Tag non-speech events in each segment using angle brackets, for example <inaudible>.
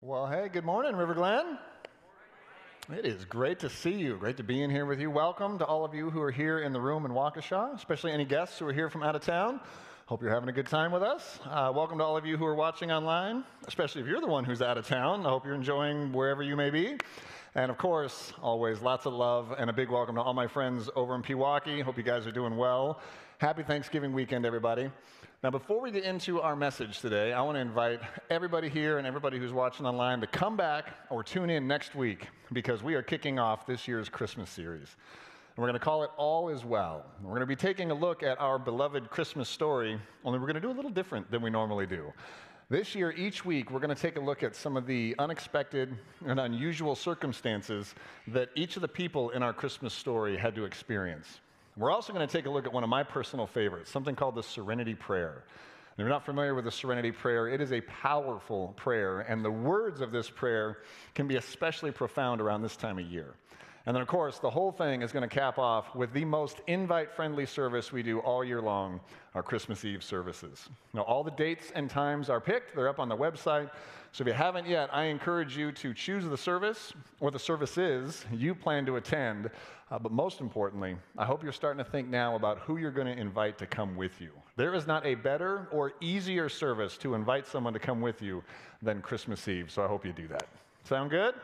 Well, hey, good morning, River Glen. It is great to see you. Great to be in here with you. Welcome to all of you who are here in the room in Waukesha, especially any guests who are here from out of town. Hope you're having a good time with us. Uh, welcome to all of you who are watching online, especially if you're the one who's out of town. I hope you're enjoying wherever you may be. And of course, always lots of love and a big welcome to all my friends over in Pewaukee. Hope you guys are doing well. Happy Thanksgiving weekend, everybody. Now, before we get into our message today, I want to invite everybody here and everybody who's watching online to come back or tune in next week because we are kicking off this year's Christmas series. And we're going to call it All Is Well. We're going to be taking a look at our beloved Christmas story, only we're going to do a little different than we normally do. This year, each week, we're going to take a look at some of the unexpected and unusual circumstances that each of the people in our Christmas story had to experience. We're also going to take a look at one of my personal favorites, something called the Serenity Prayer. If you're not familiar with the Serenity Prayer, it is a powerful prayer, and the words of this prayer can be especially profound around this time of year. And then, of course, the whole thing is going to cap off with the most invite friendly service we do all year long our Christmas Eve services. Now, all the dates and times are picked, they're up on the website. So if you haven't yet, I encourage you to choose the service or the services you plan to attend. Uh, but most importantly, I hope you're starting to think now about who you're going to invite to come with you. There is not a better or easier service to invite someone to come with you than Christmas Eve. So I hope you do that. Sound good?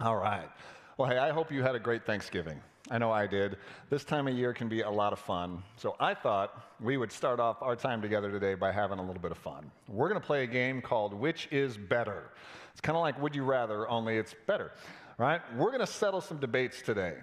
All right. Well, hey, I hope you had a great Thanksgiving. I know I did. This time of year can be a lot of fun. So I thought we would start off our time together today by having a little bit of fun. We're going to play a game called Which is Better. It's kind of like Would You Rather, only it's better, right? We're going to settle some debates today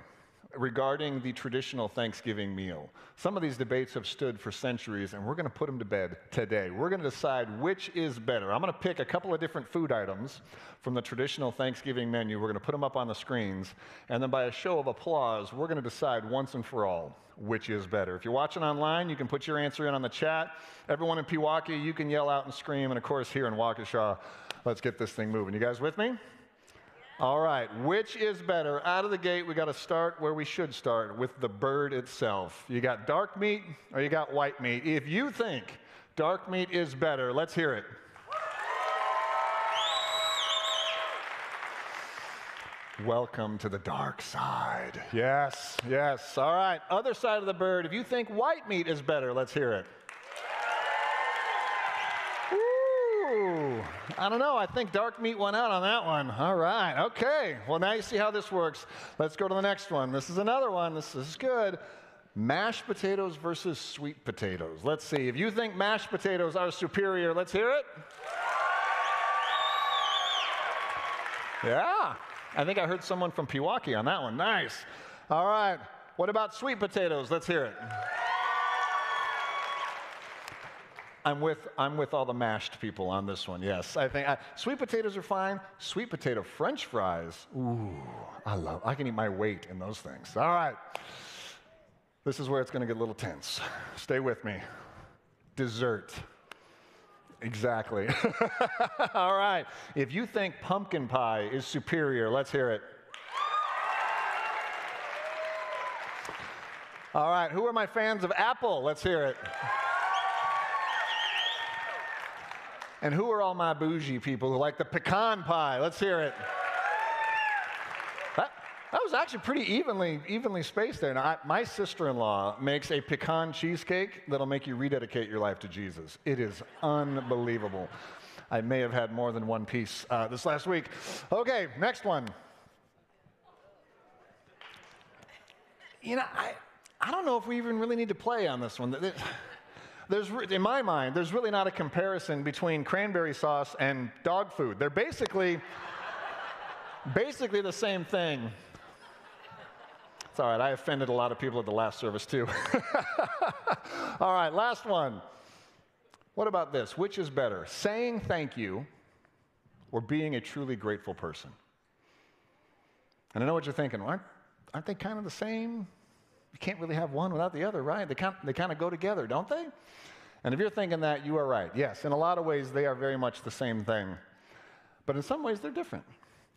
regarding the traditional Thanksgiving meal. Some of these debates have stood for centuries, and we're going to put them to bed today. We're going to decide which is better. I'm going to pick a couple of different food items from the traditional Thanksgiving menu. We're going to put them up on the screens, and then by a show of applause, we're going to decide once and for all which is better. If you're watching online, you can put your answer in on the chat. Everyone in Pewaukee, you can yell out and scream, and of course, here in Waukesha, let's get this thing moving. You guys with me? All right, which is better? Out of the gate, we got to start where we should start with the bird itself. You got dark meat or you got white meat? If you think dark meat is better, let's hear it. Welcome to the dark side. Yes, yes. All right, other side of the bird. If you think white meat is better, let's hear it. I don't know. I think dark meat went out on that one. All right. Okay. Well, now you see how this works. Let's go to the next one. This is another one. This is good. Mashed potatoes versus sweet potatoes. Let's see. If you think mashed potatoes are superior, let's hear it. Yeah. I think I heard someone from Pewaukee on that one. Nice. All right. What about sweet potatoes? Let's hear it. I'm with, I'm with all the mashed people on this one, yes. I think I, sweet potatoes are fine. Sweet potato french fries, ooh, I love, I can eat my weight in those things. All right. This is where it's going to get a little tense. Stay with me. Dessert. Exactly. <laughs> all right. If you think pumpkin pie is superior, let's hear it. All right. Who are my fans of apple? Let's hear it. And who are all my bougie people who like the pecan pie? Let's hear it. That, that was actually pretty evenly, evenly spaced there. Now, I, my sister in law makes a pecan cheesecake that'll make you rededicate your life to Jesus. It is unbelievable. I may have had more than one piece uh, this last week. Okay, next one. You know, I, I don't know if we even really need to play on this one there's, in my mind, there's really not a comparison between cranberry sauce and dog food. They're basically, basically the same thing. It's all right, I offended a lot of people at the last service too. <laughs> all right, last one. What about this? Which is better, saying thank you or being a truly grateful person? And I know what you're thinking, aren't, aren't they kind of the same? You can't really have one without the other, right? They kind, they kind of go together, don't they? And if you're thinking that, you are right. Yes, in a lot of ways, they are very much the same thing. But in some ways, they're different.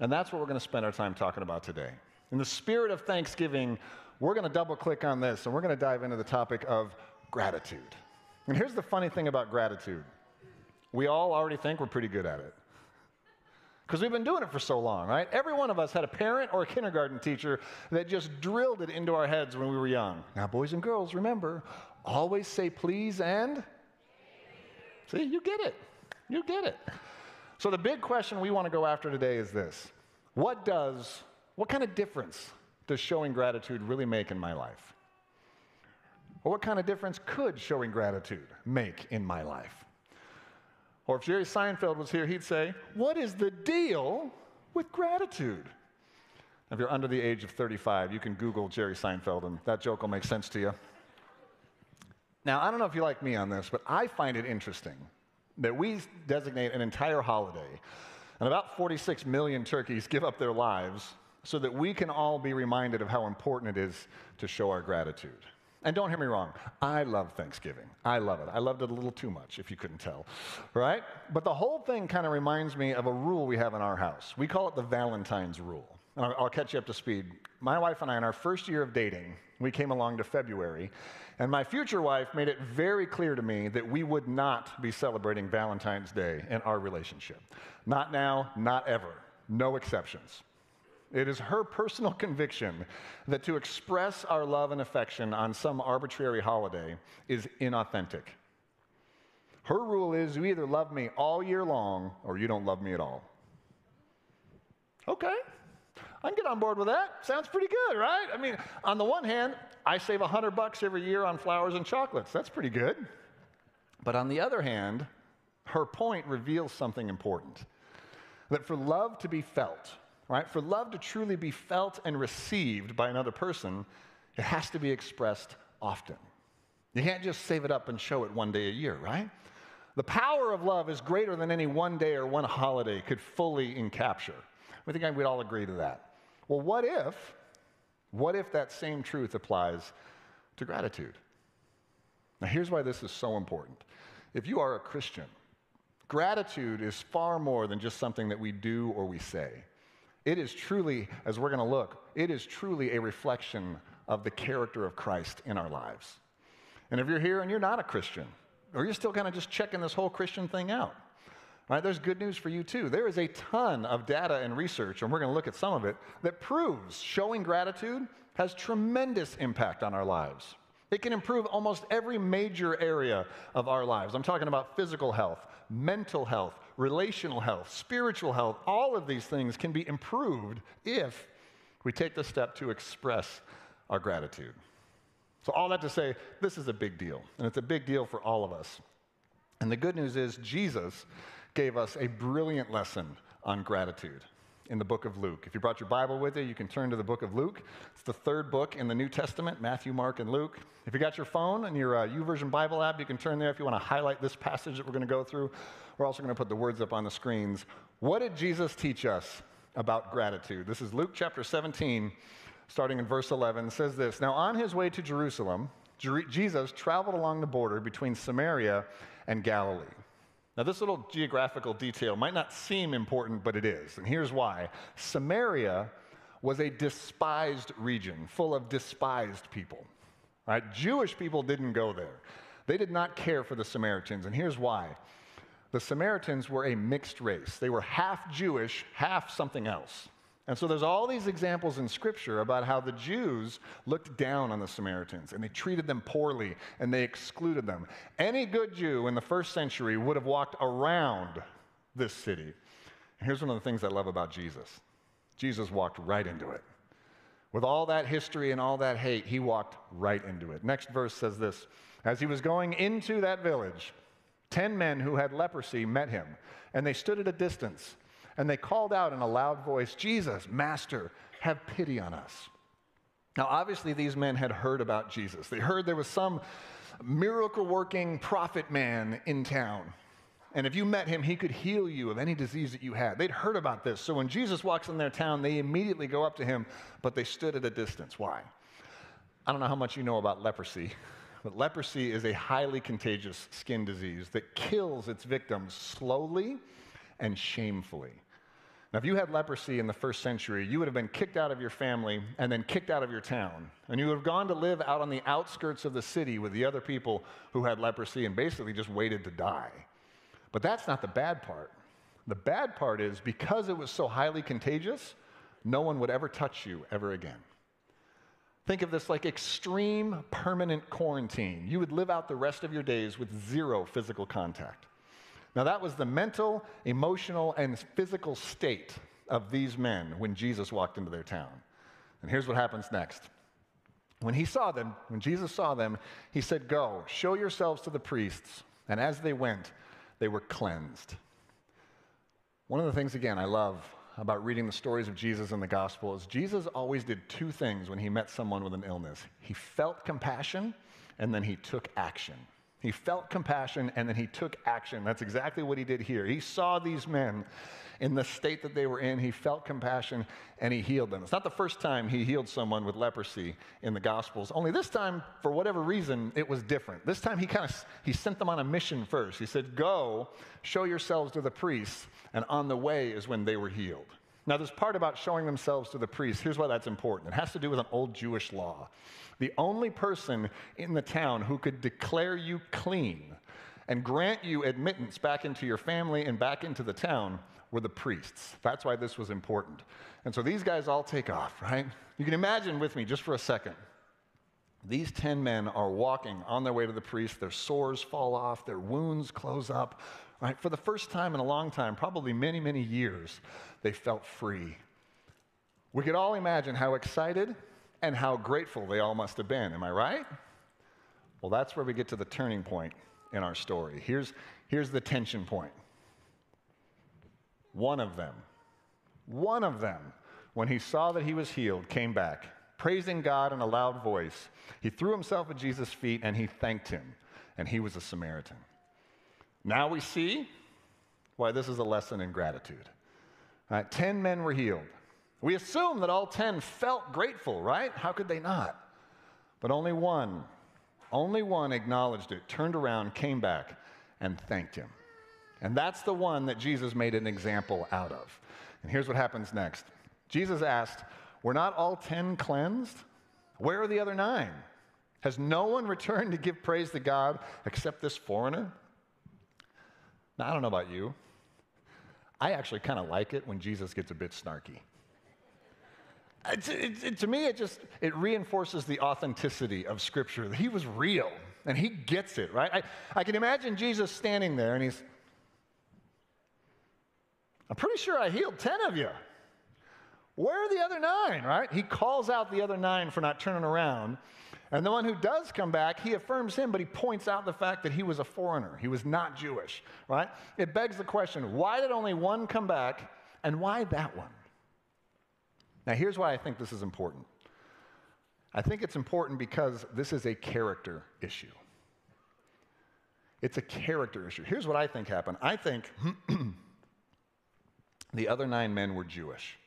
And that's what we're going to spend our time talking about today. In the spirit of Thanksgiving, we're going to double click on this and we're going to dive into the topic of gratitude. And here's the funny thing about gratitude we all already think we're pretty good at it. Because we've been doing it for so long, right? Every one of us had a parent or a kindergarten teacher that just drilled it into our heads when we were young. Now, boys and girls, remember, always say please and. See, you get it. You get it. So, the big question we want to go after today is this What does, what kind of difference does showing gratitude really make in my life? Or what kind of difference could showing gratitude make in my life? Or if Jerry Seinfeld was here, he'd say, What is the deal with gratitude? If you're under the age of 35, you can Google Jerry Seinfeld, and that joke will make sense to you. Now, I don't know if you like me on this, but I find it interesting that we designate an entire holiday, and about 46 million turkeys give up their lives so that we can all be reminded of how important it is to show our gratitude. And don't hear me wrong, I love Thanksgiving. I love it. I loved it a little too much, if you couldn't tell, right? But the whole thing kind of reminds me of a rule we have in our house. We call it the Valentine's rule. And I'll, I'll catch you up to speed. My wife and I, in our first year of dating, we came along to February, and my future wife made it very clear to me that we would not be celebrating Valentine's Day in our relationship. Not now, not ever. No exceptions. It is her personal <laughs> conviction that to express our love and affection on some arbitrary holiday is inauthentic. Her rule is you either love me all year long or you don't love me at all. Okay, I can get on board with that. Sounds pretty good, right? I mean, on the one hand, I save 100 bucks every year on flowers and chocolates. That's pretty good. But on the other hand, her point reveals something important that for love to be felt, right? For love to truly be felt and received by another person, it has to be expressed often. You can't just save it up and show it one day a year, right? The power of love is greater than any one day or one holiday could fully encapture. I think we'd all agree to that. Well, what if, what if that same truth applies to gratitude? Now, here's why this is so important. If you are a Christian, gratitude is far more than just something that we do or we say. It is truly, as we're going to look, it is truly a reflection of the character of Christ in our lives. And if you're here and you're not a Christian, or you're still kind of just checking this whole Christian thing out, right, there's good news for you too. There is a ton of data and research, and we're going to look at some of it, that proves showing gratitude has tremendous impact on our lives. It can improve almost every major area of our lives. I'm talking about physical health, mental health, relational health, spiritual health. All of these things can be improved if we take the step to express our gratitude. So, all that to say, this is a big deal, and it's a big deal for all of us. And the good news is, Jesus gave us a brilliant lesson on gratitude in the book of Luke. If you brought your Bible with you, you can turn to the book of Luke. It's the third book in the New Testament Matthew, Mark, and Luke. If you got your phone and your uh, YouVersion Bible app, you can turn there if you want to highlight this passage that we're going to go through. We're also going to put the words up on the screens. What did Jesus teach us about gratitude? This is Luke chapter 17, starting in verse 11. Says this Now, on his way to Jerusalem, Jesus traveled along the border between Samaria and Galilee. Now, this little geographical detail might not seem important, but it is. And here's why Samaria was a despised region full of despised people. Right? Jewish people didn't go there, they did not care for the Samaritans. And here's why the Samaritans were a mixed race, they were half Jewish, half something else. And so there's all these examples in Scripture about how the Jews looked down on the Samaritans and they treated them poorly and they excluded them. Any good Jew in the first century would have walked around this city. And here's one of the things I love about Jesus Jesus walked right into it. With all that history and all that hate, he walked right into it. Next verse says this As he was going into that village, ten men who had leprosy met him, and they stood at a distance and they called out in a loud voice, Jesus, Master, have pity on us. Now, obviously, these men had heard about Jesus. They heard there was some miracle working prophet man in town. And if you met him, he could heal you of any disease that you had. They'd heard about this. So when Jesus walks in their town, they immediately go up to him, but they stood at a distance. Why? I don't know how much you know about leprosy, <laughs> but leprosy is a highly contagious skin disease that kills its victims slowly and shamefully. Now, if you had leprosy in the first century, you would have been kicked out of your family and then kicked out of your town. And you would have gone to live out on the outskirts of the city with the other people who had leprosy and basically just waited to die. But that's not the bad part. The bad part is because it was so highly contagious, no one would ever touch you ever again. Think of this like extreme permanent quarantine. You would live out the rest of your days with zero physical contact. Now, that was the mental, emotional, and physical state of these men when Jesus walked into their town. And here's what happens next. When he saw them, when Jesus saw them, he said, Go, show yourselves to the priests. And as they went, they were cleansed. One of the things, again, I love about reading the stories of Jesus in the gospel is Jesus always did two things when he met someone with an illness he felt compassion, and then he took action. He felt compassion and then he took action. That's exactly what he did here. He saw these men in the state that they were in. He felt compassion and he healed them. It's not the first time he healed someone with leprosy in the Gospels. Only this time, for whatever reason, it was different. This time he kind of he sent them on a mission first. He said, "Go, show yourselves to the priests," and on the way is when they were healed. Now, this part about showing themselves to the priests, here's why that's important. It has to do with an old Jewish law. The only person in the town who could declare you clean and grant you admittance back into your family and back into the town were the priests. That's why this was important. And so these guys all take off, right? You can imagine with me just for a second. These 10 men are walking on their way to the priest. Their sores fall off, their wounds close up, right? For the first time in a long time, probably many, many years, they felt free. We could all imagine how excited and how grateful they all must have been. Am I right? Well, that's where we get to the turning point in our story. Here's, here's the tension point. One of them, one of them, when he saw that he was healed, came back, praising God in a loud voice. He threw himself at Jesus' feet and he thanked him, and he was a Samaritan. Now we see why this is a lesson in gratitude. Right, ten men were healed. We assume that all 10 felt grateful, right? How could they not? But only one, only one acknowledged it, turned around, came back, and thanked him. And that's the one that Jesus made an example out of. And here's what happens next Jesus asked, Were not all 10 cleansed? Where are the other nine? Has no one returned to give praise to God except this foreigner? Now, I don't know about you. I actually kind of like it when Jesus gets a bit snarky. It, it, it, to me, it just it reinforces the authenticity of Scripture. He was real, and he gets it, right? I, I can imagine Jesus standing there, and he's, I'm pretty sure I healed 10 of you. Where are the other nine, right? He calls out the other nine for not turning around. And the one who does come back, he affirms him, but he points out the fact that he was a foreigner. He was not Jewish, right? It begs the question why did only one come back, and why that one? Now, here's why I think this is important. I think it's important because this is a character issue. It's a character issue. Here's what I think happened I think <clears throat> the other nine men were Jewish.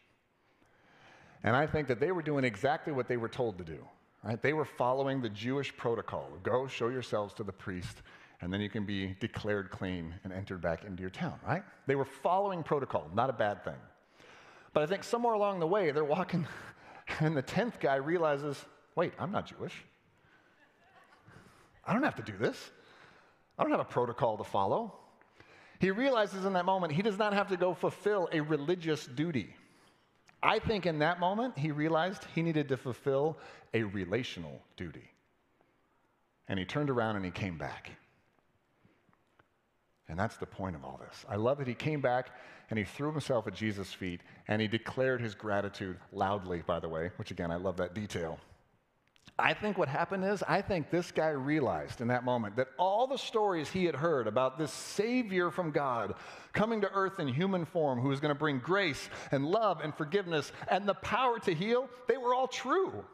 And I think that they were doing exactly what they were told to do. Right? They were following the Jewish protocol go show yourselves to the priest, and then you can be declared clean and entered back into your town, right? They were following protocol, not a bad thing. But I think somewhere along the way, they're walking, <laughs> and the 10th guy realizes wait, I'm not Jewish. I don't have to do this. I don't have a protocol to follow. He realizes in that moment he does not have to go fulfill a religious duty. I think in that moment he realized he needed to fulfill a relational duty. And he turned around and he came back. And that's the point of all this. I love that he came back and he threw himself at Jesus' feet and he declared his gratitude loudly, by the way, which again, I love that detail. I think what happened is, I think this guy realized in that moment that all the stories he had heard about this Savior from God coming to earth in human form who was going to bring grace and love and forgiveness and the power to heal, they were all true.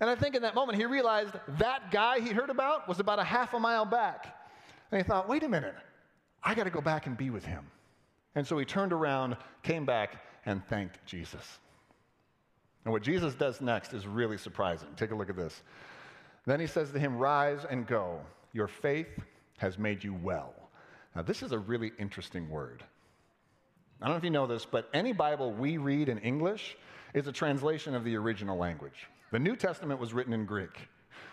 And I think in that moment he realized that guy he heard about was about a half a mile back. And he thought, wait a minute, I got to go back and be with him. And so he turned around, came back, and thanked Jesus. And what Jesus does next is really surprising. Take a look at this. Then he says to him, Rise and go. Your faith has made you well. Now, this is a really interesting word. I don't know if you know this, but any Bible we read in English is a translation of the original language. The New Testament was written in Greek.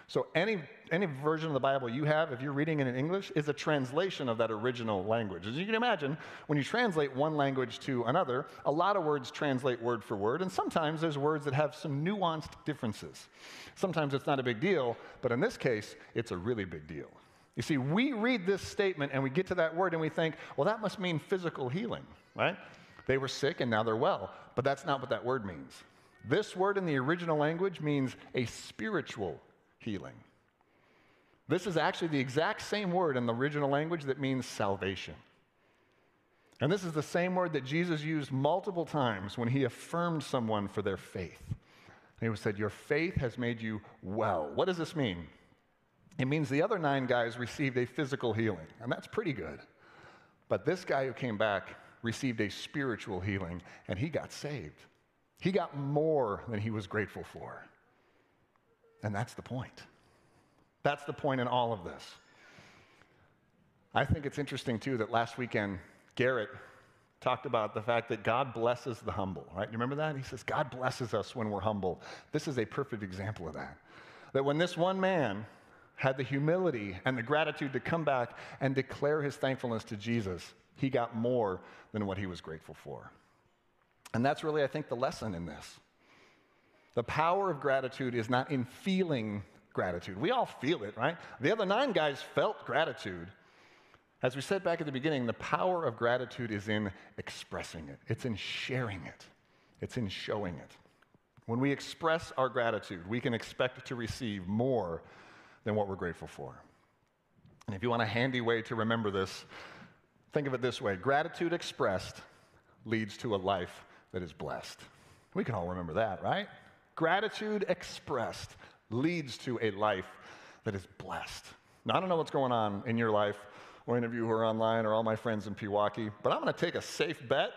So any, any version of the Bible you have, if you're reading it in English, is a translation of that original language. As you can imagine, when you translate one language to another, a lot of words translate word for word, and sometimes there's words that have some nuanced differences. Sometimes it's not a big deal, but in this case, it's a really big deal. You see, we read this statement and we get to that word and we think, well, that must mean physical healing, right? They were sick and now they're well. But that's not what that word means. This word in the original language means a spiritual healing. This is actually the exact same word in the original language that means salvation. And this is the same word that Jesus used multiple times when he affirmed someone for their faith. He said, Your faith has made you well. What does this mean? It means the other nine guys received a physical healing, and that's pretty good. But this guy who came back received a spiritual healing, and he got saved. He got more than he was grateful for. And that's the point. That's the point in all of this. I think it's interesting, too, that last weekend, Garrett talked about the fact that God blesses the humble, right? You remember that? He says, God blesses us when we're humble. This is a perfect example of that. That when this one man had the humility and the gratitude to come back and declare his thankfulness to Jesus, he got more than what he was grateful for. And that's really, I think, the lesson in this. The power of gratitude is not in feeling gratitude. We all feel it, right? The other nine guys felt gratitude. As we said back at the beginning, the power of gratitude is in expressing it, it's in sharing it, it's in showing it. When we express our gratitude, we can expect to receive more than what we're grateful for. And if you want a handy way to remember this, think of it this way gratitude expressed leads to a life that is blessed. We can all remember that, right? Gratitude expressed leads to a life that is blessed. Now, I don't know what's going on in your life, or any of you who are online, or all my friends in Pewaukee, but I'm going to take a safe bet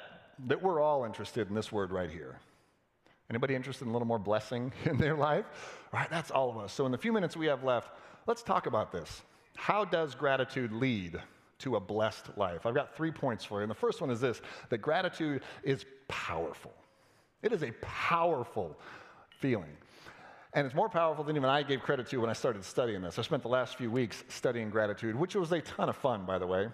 that we're all interested in this word right here. Anybody interested in a little more blessing <laughs> in their life? All right, that's all of us. So, in the few minutes we have left, let's talk about this. How does gratitude lead to a blessed life? I've got three points for you. And the first one is this that gratitude is powerful. It is a powerful feeling. And it's more powerful than even I gave credit to when I started studying this. I spent the last few weeks studying gratitude, which was a ton of fun, by the way.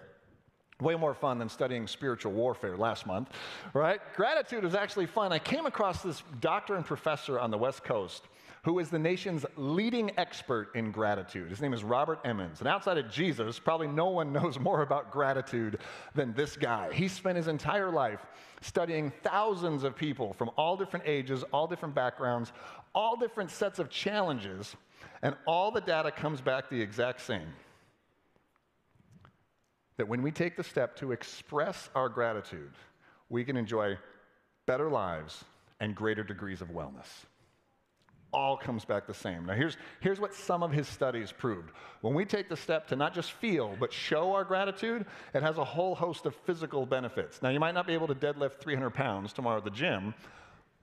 Way more fun than studying spiritual warfare last month, right? Gratitude is actually fun. I came across this doctor and professor on the West Coast who is the nation's leading expert in gratitude. His name is Robert Emmons. And outside of Jesus, probably no one <laughs> knows more about gratitude than this guy. He spent his entire life studying thousands of people from all different ages, all different backgrounds, all different sets of challenges, and all the data comes back the exact same. That when we take the step to express our gratitude, we can enjoy better lives and greater degrees of wellness all comes back the same. Now, here's, here's what some of his studies proved. When we take the step to not just feel, but show our gratitude, it has a whole host of physical benefits. Now, you might not be able to deadlift 300 pounds tomorrow at the gym,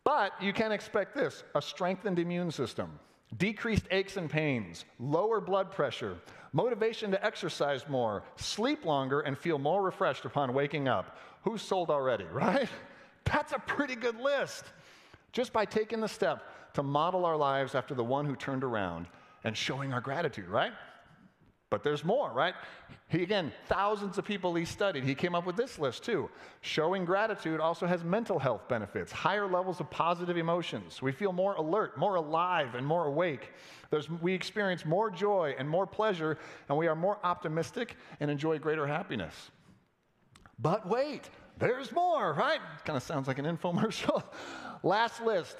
but you can expect this a strengthened immune system, decreased aches and pains, lower blood pressure, motivation to exercise more, sleep longer, and feel more refreshed upon waking up. Who's sold already, <laughs> right? That's a pretty good list. Just by taking the step to model our lives after the one who turned around and showing our gratitude, right? But there's more, right? He, again, thousands of people he studied. He came up with this list too. Showing gratitude also has mental health benefits, higher levels of positive emotions. We feel more alert, more alive, and more awake. There's, we experience more joy and more pleasure, and we are more optimistic and enjoy greater happiness. But wait, there's more, right? Kind of sounds like an infomercial. <laughs> Last list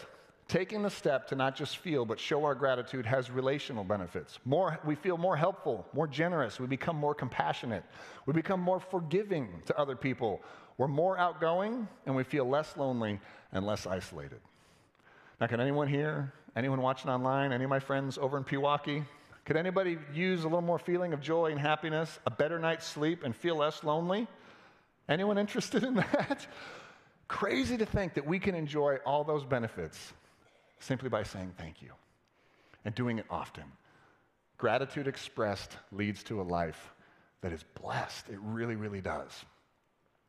Taking the step to not just feel, but show our gratitude has relational benefits. More, we feel more helpful, more generous. We become more compassionate. We become more forgiving to other people. We're more outgoing, and we feel less lonely and less isolated. Now, can anyone here, anyone watching online, any of my friends over in Pewaukee, could anybody use a little more feeling of joy and happiness, a better night's sleep, and feel less lonely? Anyone interested in <laughs> that? Crazy to think that we can enjoy all those benefits simply by saying thank you and doing it often. Gratitude expressed leads to a life that is blessed. It really, really does.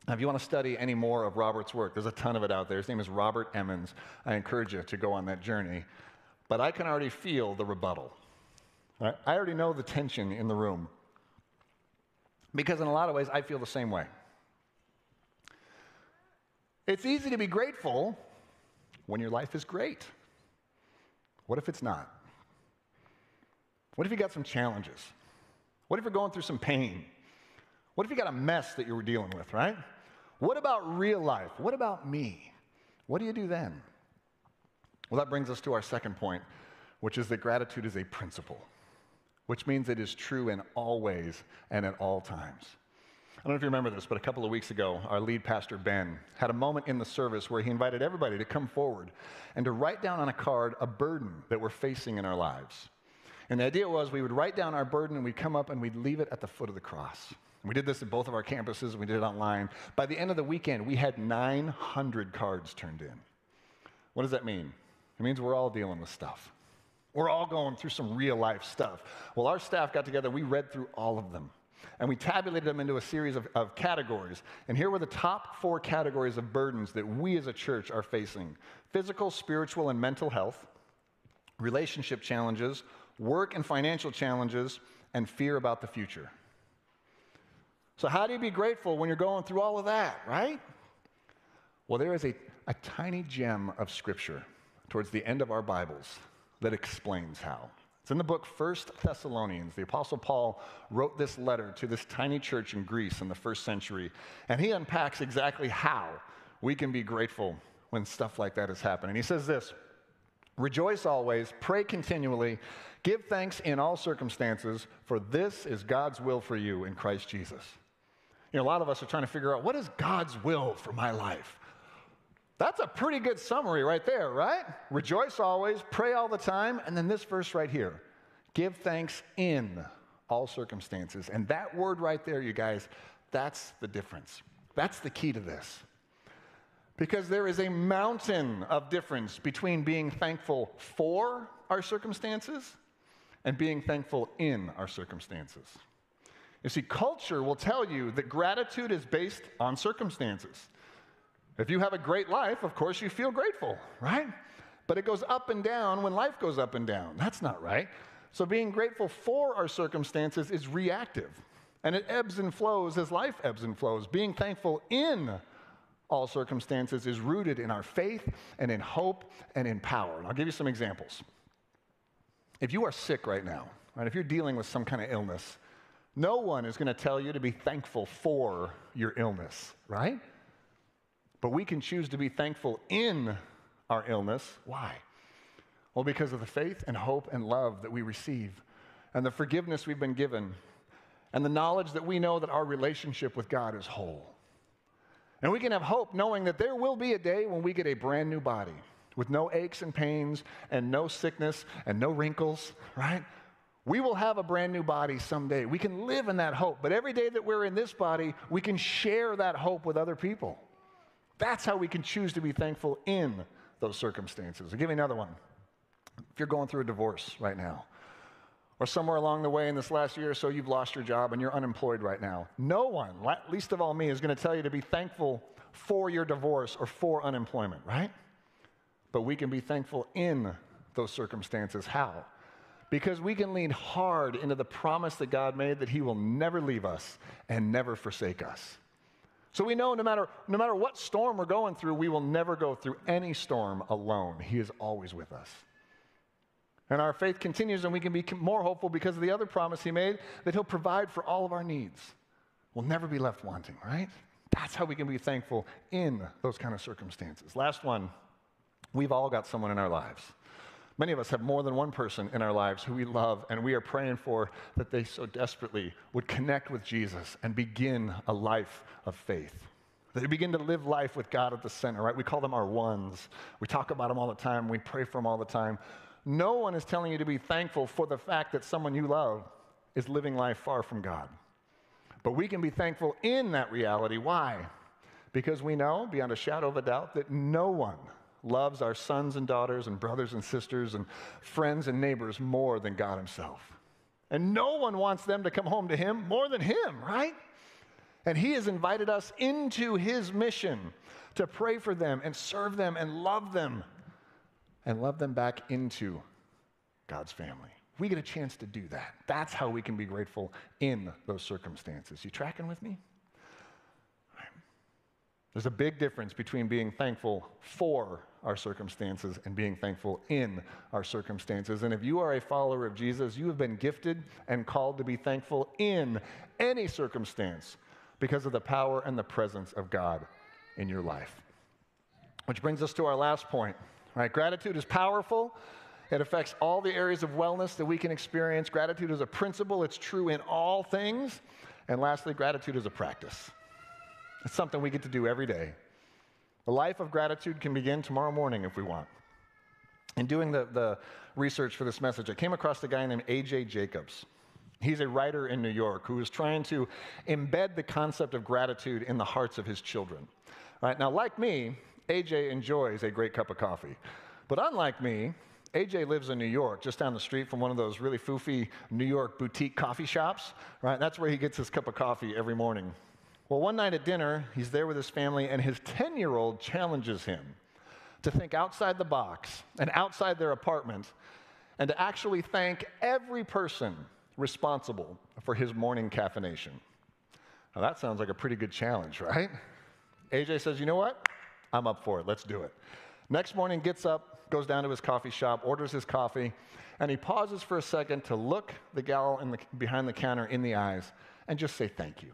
Now, if you want to study any more of Robert's work, there's a ton of it out there. His name is Robert Emmons. I encourage you to go on that journey. But I can already feel the rebuttal Right? I already know the tension in the room because, in a lot of ways, I feel the same way. It's easy to be grateful when your life is great. What if it's not? What if you got some challenges? What if you're going through some pain? What if you got a mess that you were dealing with, right? What about real life? What about me? What do you do then? Well, that brings us to our second point, which is that gratitude is a principle, which means it is true in all ways and at all times. I don't know if you remember this, but a couple of weeks ago, our lead pastor, Ben, had a moment in the service where he invited everybody to come forward and to write down on a card a burden that we're facing in our lives. And the idea was we would write down our burden and we'd come up and we'd leave it at the foot of the cross. We did this at both of our campuses, we did it online. By the end of the weekend, we had 900 cards turned in. What does that mean? It means we're all dealing with stuff. We're all going through some real life stuff. Well, our staff got together, we read through all of them, and we tabulated them into a series of, of categories. And here were the top four categories of burdens that we as a church are facing physical, spiritual, and mental health, relationship challenges, work and financial challenges, and fear about the future. So, how do you be grateful when you're going through all of that, right? Well, there is a, a tiny gem of scripture towards the end of our Bibles that explains how. It's in the book First Thessalonians. The Apostle Paul wrote this letter to this tiny church in Greece in the first century, and he unpacks exactly how we can be grateful when stuff like that is happening. He says this Rejoice always, pray continually, give thanks in all circumstances, for this is God's will for you in Christ Jesus. You know, a lot of us are trying to figure out what is God's will for my life? That's a pretty good summary right there, right? Rejoice always, pray all the time, and then this verse right here give thanks in all circumstances. And that word right there, you guys, that's the difference. That's the key to this. Because there is a mountain of difference between being thankful for our circumstances and being thankful in our circumstances. You see, culture will tell you that gratitude is based on circumstances. If you have a great life, of course you feel grateful, right? But it goes up and down when life goes up and down. That's not right. So being grateful for our circumstances is reactive, and it ebbs and flows as life ebbs and flows. Being thankful in all circumstances is rooted in our faith and in hope and in power. And I'll give you some examples. If you are sick right now, right, if you're dealing with some kind of illness, no one is going to tell you to be thankful for your illness, right? But we can choose to be thankful in our illness. Why? Well, because of the faith and hope and love that we receive, and the forgiveness we've been given, and the knowledge that we know that our relationship with God is whole. And we can have hope knowing that there will be a day when we get a brand new body with no aches and pains and no sickness and no wrinkles, right? We will have a brand new body someday. We can live in that hope. But every day that we're in this body, we can share that hope with other people. That's how we can choose to be thankful in those circumstances. I'll give you another one. If you're going through a divorce right now, or somewhere along the way in this last year or so, you've lost your job and you're unemployed right now. No one, least of all me, is going to tell you to be thankful for your divorce or for unemployment, right? But we can be thankful in those circumstances. How? Because we can lean hard into the promise that God made that He will never leave us and never forsake us. So we know no matter, no matter what storm we're going through, we will never go through any storm alone. He is always with us. And our faith continues, and we can be more hopeful because of the other promise he made that he'll provide for all of our needs. We'll never be left wanting, right? That's how we can be thankful in those kind of circumstances. Last one we've all got someone in our lives. Many of us have more than one person in our lives who we love, and we are praying for that they so desperately would connect with Jesus and begin a life of faith. They begin to live life with God at the center, right? We call them our ones. We talk about them all the time, we pray for them all the time. No one is telling you to be thankful for the fact that someone you love is living life far from God. But we can be thankful in that reality. Why? Because we know, beyond a shadow of a doubt, that no one loves our sons and daughters and brothers and sisters and friends and neighbors more than God Himself. And no one wants them to come home to Him more than Him, right? And He has invited us into His mission to pray for them and serve them and love them and love them back into God's family. we get a chance to do that. That's how we can be grateful in those circumstances. You tracking with me? There's a big difference between being thankful for our circumstances and being thankful in our circumstances. And if you are a follower of Jesus, you have been gifted and called to be thankful in any circumstance because of the power and the presence of God in your life. Which brings us to our last point. Right? Gratitude is powerful. It affects all the areas of wellness that we can experience. Gratitude is a principle, it's true in all things. And lastly, gratitude is a practice. It's something we get to do every day. The life of gratitude can begin tomorrow morning if we want. In doing the, the research for this message, I came across a guy named A.J. Jacobs. He's a writer in New York who is trying to embed the concept of gratitude in the hearts of his children. All right, now, like me, AJ enjoys a great cup of coffee. But unlike me, AJ lives in New York, just down the street from one of those really foofy New York boutique coffee shops, right? That's where he gets his cup of coffee every morning. Well, one night at dinner, he's there with his family, and his 10 year old challenges him to think outside the box and outside their apartment and to actually thank every person responsible for his morning caffeination. Now, that sounds like a pretty good challenge, right? AJ says, You know what? I'm up for it. Let's do it. Next morning, gets up, goes down to his coffee shop, orders his coffee, and he pauses for a second to look the gal the, behind the counter in the eyes and just say thank you.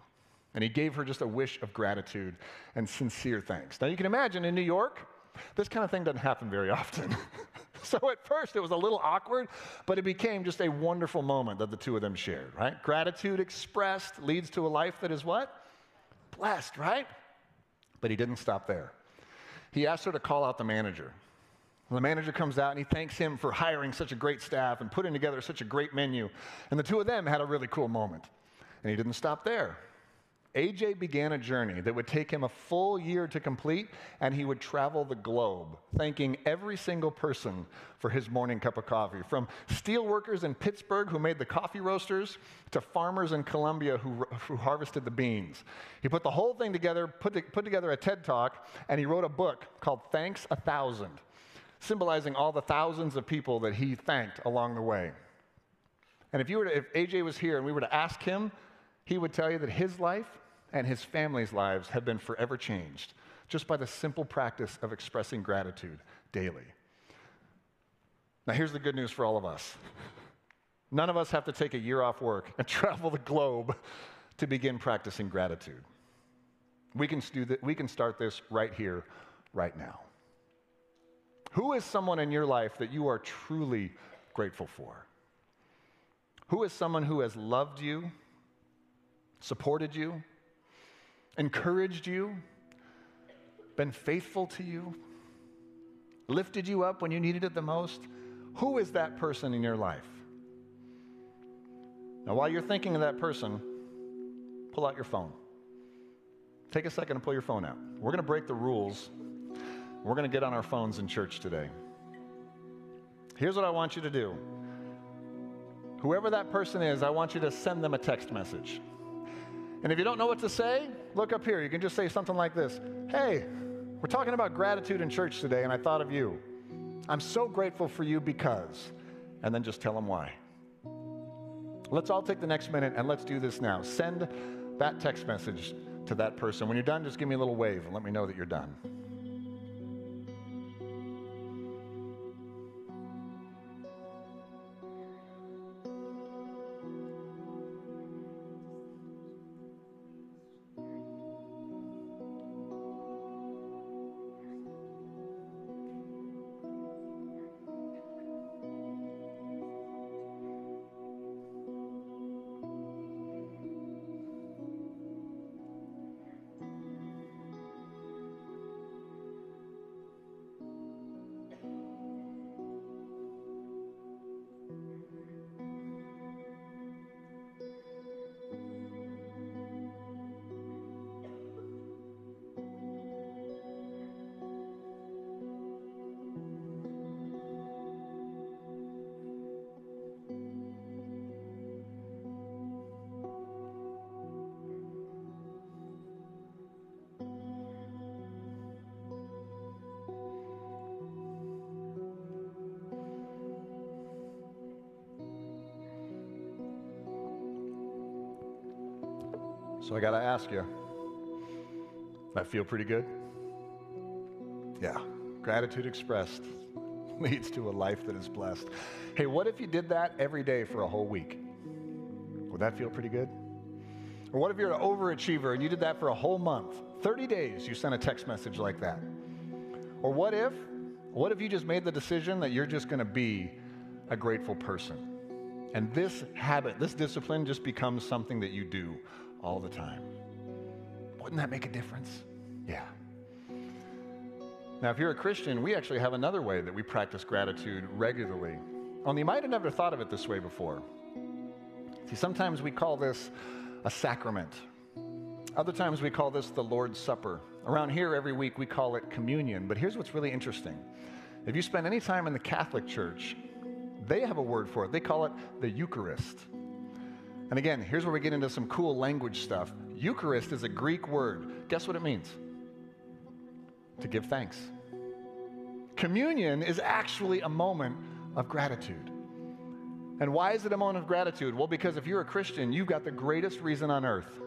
And he gave her just a wish of gratitude and sincere thanks. Now, you can imagine in New York, this kind of thing doesn't happen very often. <laughs> so at first it was a little awkward, but it became just a wonderful moment that the two of them shared, right? Gratitude expressed leads to a life that is what? Blessed, right? But he didn't stop there. He asked her to call out the manager. the manager comes out and he thanks him for hiring such a great staff and putting together such a great menu. And the two of them had a really cool moment. And he didn't stop there. AJ began a journey that would take him a full year to complete, and he would travel the globe, thanking every single person for his morning cup of coffee. From steelworkers in Pittsburgh who made the coffee roasters to farmers in Colombia who, who harvested the beans. He put the whole thing together, put, put together a TED talk, and he wrote a book called Thanks a Thousand, symbolizing all the thousands of people that he thanked along the way. And if, you were to, if AJ was here and we were to ask him, he would tell you that his life and his family's lives have been forever changed just by the simple practice of expressing gratitude daily. Now, here's the good news for all of us none of us have to take a year off work and <laughs> travel the globe to begin practicing gratitude. We can, do we can start this right here, right now. Who is someone in your life that you are truly grateful for? Who is someone who has loved you, supported you, encouraged you, been faithful to you, lifted you up when you needed it the most? Who is that person in your life? Now, while you're thinking of that person, pull out your phone. Take a second and pull your phone out. We're going to break the rules. We're going to get on our phones in church today. Here's what I want you to do. Whoever that person is, I want you to send them a text message. And if you don't know what to say, look up here. You can just say something like this Hey, we're talking about gratitude in church today, and I thought of you. I'm so grateful for you because, and then just tell them why. Let's all take the next minute and let's do this now. Send that text message to that person. When you're done, just give me a little wave and let me know that you're done. So I got to ask you, that feel pretty good? Yeah, gratitude expressed <laughs> leads to a life that is blessed. Hey, what if you did that every day for a whole week? Would that feel pretty good? Or what if you're an overachiever and you did that for a whole month? 30 days, you sent a text message like that. Or what if, what if you just made the decision that you're just going to be a grateful person? And this habit, this discipline just becomes something that you do all the time. Wouldn't that make a difference? Yeah. Now, if you're a Christian, we actually have another way that we practice gratitude regularly. Only you might have never thought of it this way before. See, sometimes we call this a sacrament. Other times we call this the Lord's Supper. Around here, every week, we call it communion. But here's what's really interesting if you spend any time in the Catholic Church, they have a word for it. They call it the Eucharist. And again, here's where we get into some cool language stuff. Eucharist is a Greek word. Guess what it means? To give thanks. Communion is actually a moment of gratitude. And why is it a moment of gratitude? Well, because if you're a Christian, you've got the greatest reason on earth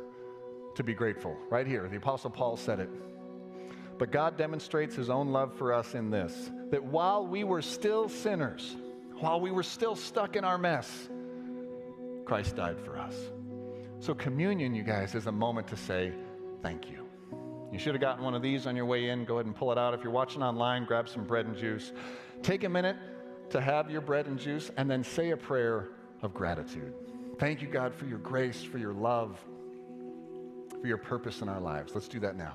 to be grateful. Right here, the Apostle Paul said it. But God demonstrates his own love for us in this that while we were still sinners, while we were still stuck in our mess, Christ died for us. So, communion, you guys, is a moment to say thank you. You should have gotten one of these on your way in. Go ahead and pull it out. If you're watching online, grab some bread and juice. Take a minute to have your bread and juice and then say a prayer of gratitude. Thank you, God, for your grace, for your love, for your purpose in our lives. Let's do that now.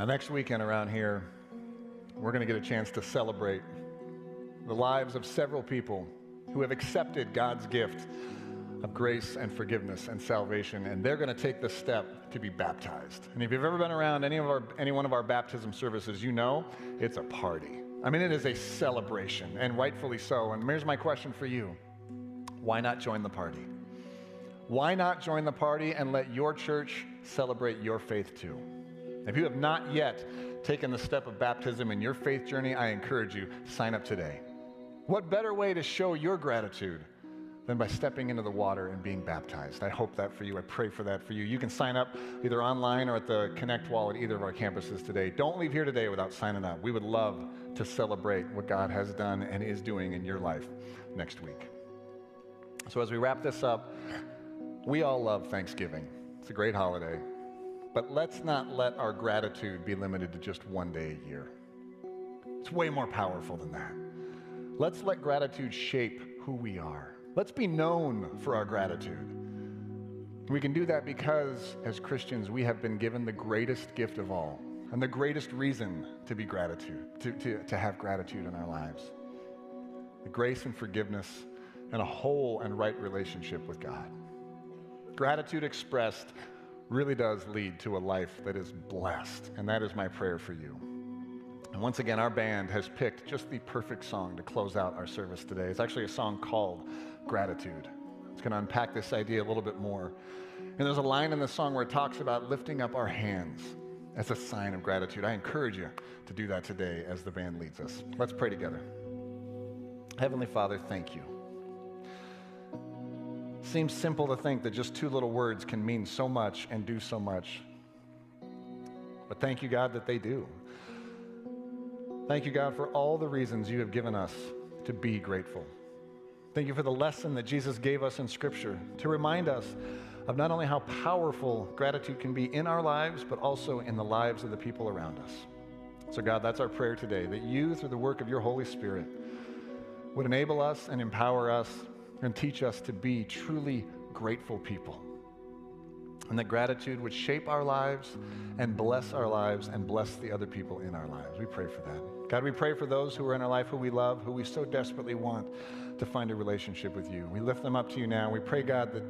Now, next weekend around here, we're going to get a chance to celebrate the lives of several people who have accepted God's gift of grace and forgiveness and salvation, and they're going to take the step to be baptized. And if you've ever been around any of our any one of our baptism services, you know it's a party. I mean, it is a celebration, and rightfully so. And here's my question for you: Why not join the party? Why not join the party and let your church celebrate your faith too? If you have not yet taken the step of baptism in your faith journey, I encourage you, to sign up today. What better way to show your gratitude than by stepping into the water and being baptized? I hope that for you. I pray for that for you. You can sign up either online or at the Connect wall at either of our campuses today. Don't leave here today without signing up. We would love to celebrate what God has done and is doing in your life next week. So, as we wrap this up, we all love Thanksgiving. It's a great holiday. But let's not let our gratitude be limited to just one day a year. It's way more powerful than that. Let's let gratitude shape who we are. Let's be known for our gratitude. We can do that because, as Christians, we have been given the greatest gift of all and the greatest reason to be gratitude, to, to, to have gratitude in our lives the grace and forgiveness and a whole and right relationship with God. Gratitude expressed really does lead to a life that is blessed. And that is my prayer for you. And once again, our band has picked just the perfect song to close out our service today. It's actually a song called Gratitude. It's going to unpack this idea a little bit more. And there's a line in the song where it talks about lifting up our hands as a sign of gratitude. I encourage you to do that today as the band leads us. Let's pray together. Heavenly Father, thank you. Seems simple to think that just two little words can mean so much and do so much. But thank you, God, that they do. Thank you, God, for all the reasons you have given us to be grateful. Thank you for the lesson that Jesus gave us in Scripture to remind us of not only how powerful gratitude can be in our lives, but also in the lives of the people around us. So, God, that's our prayer today that you, through the work of your Holy Spirit, would enable us and empower us and teach us to be truly grateful people. And that gratitude would shape our lives and bless our lives and bless the other people in our lives. We pray for that. God, we pray for those who are in our life who we love, who we so desperately want to find a relationship with you. We lift them up to you now. We pray, God, that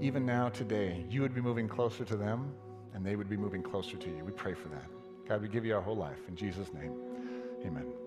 even now, today, you would be moving closer to them and they would be moving closer to you. We pray for that. God, we give you our whole life. In Jesus' name, amen.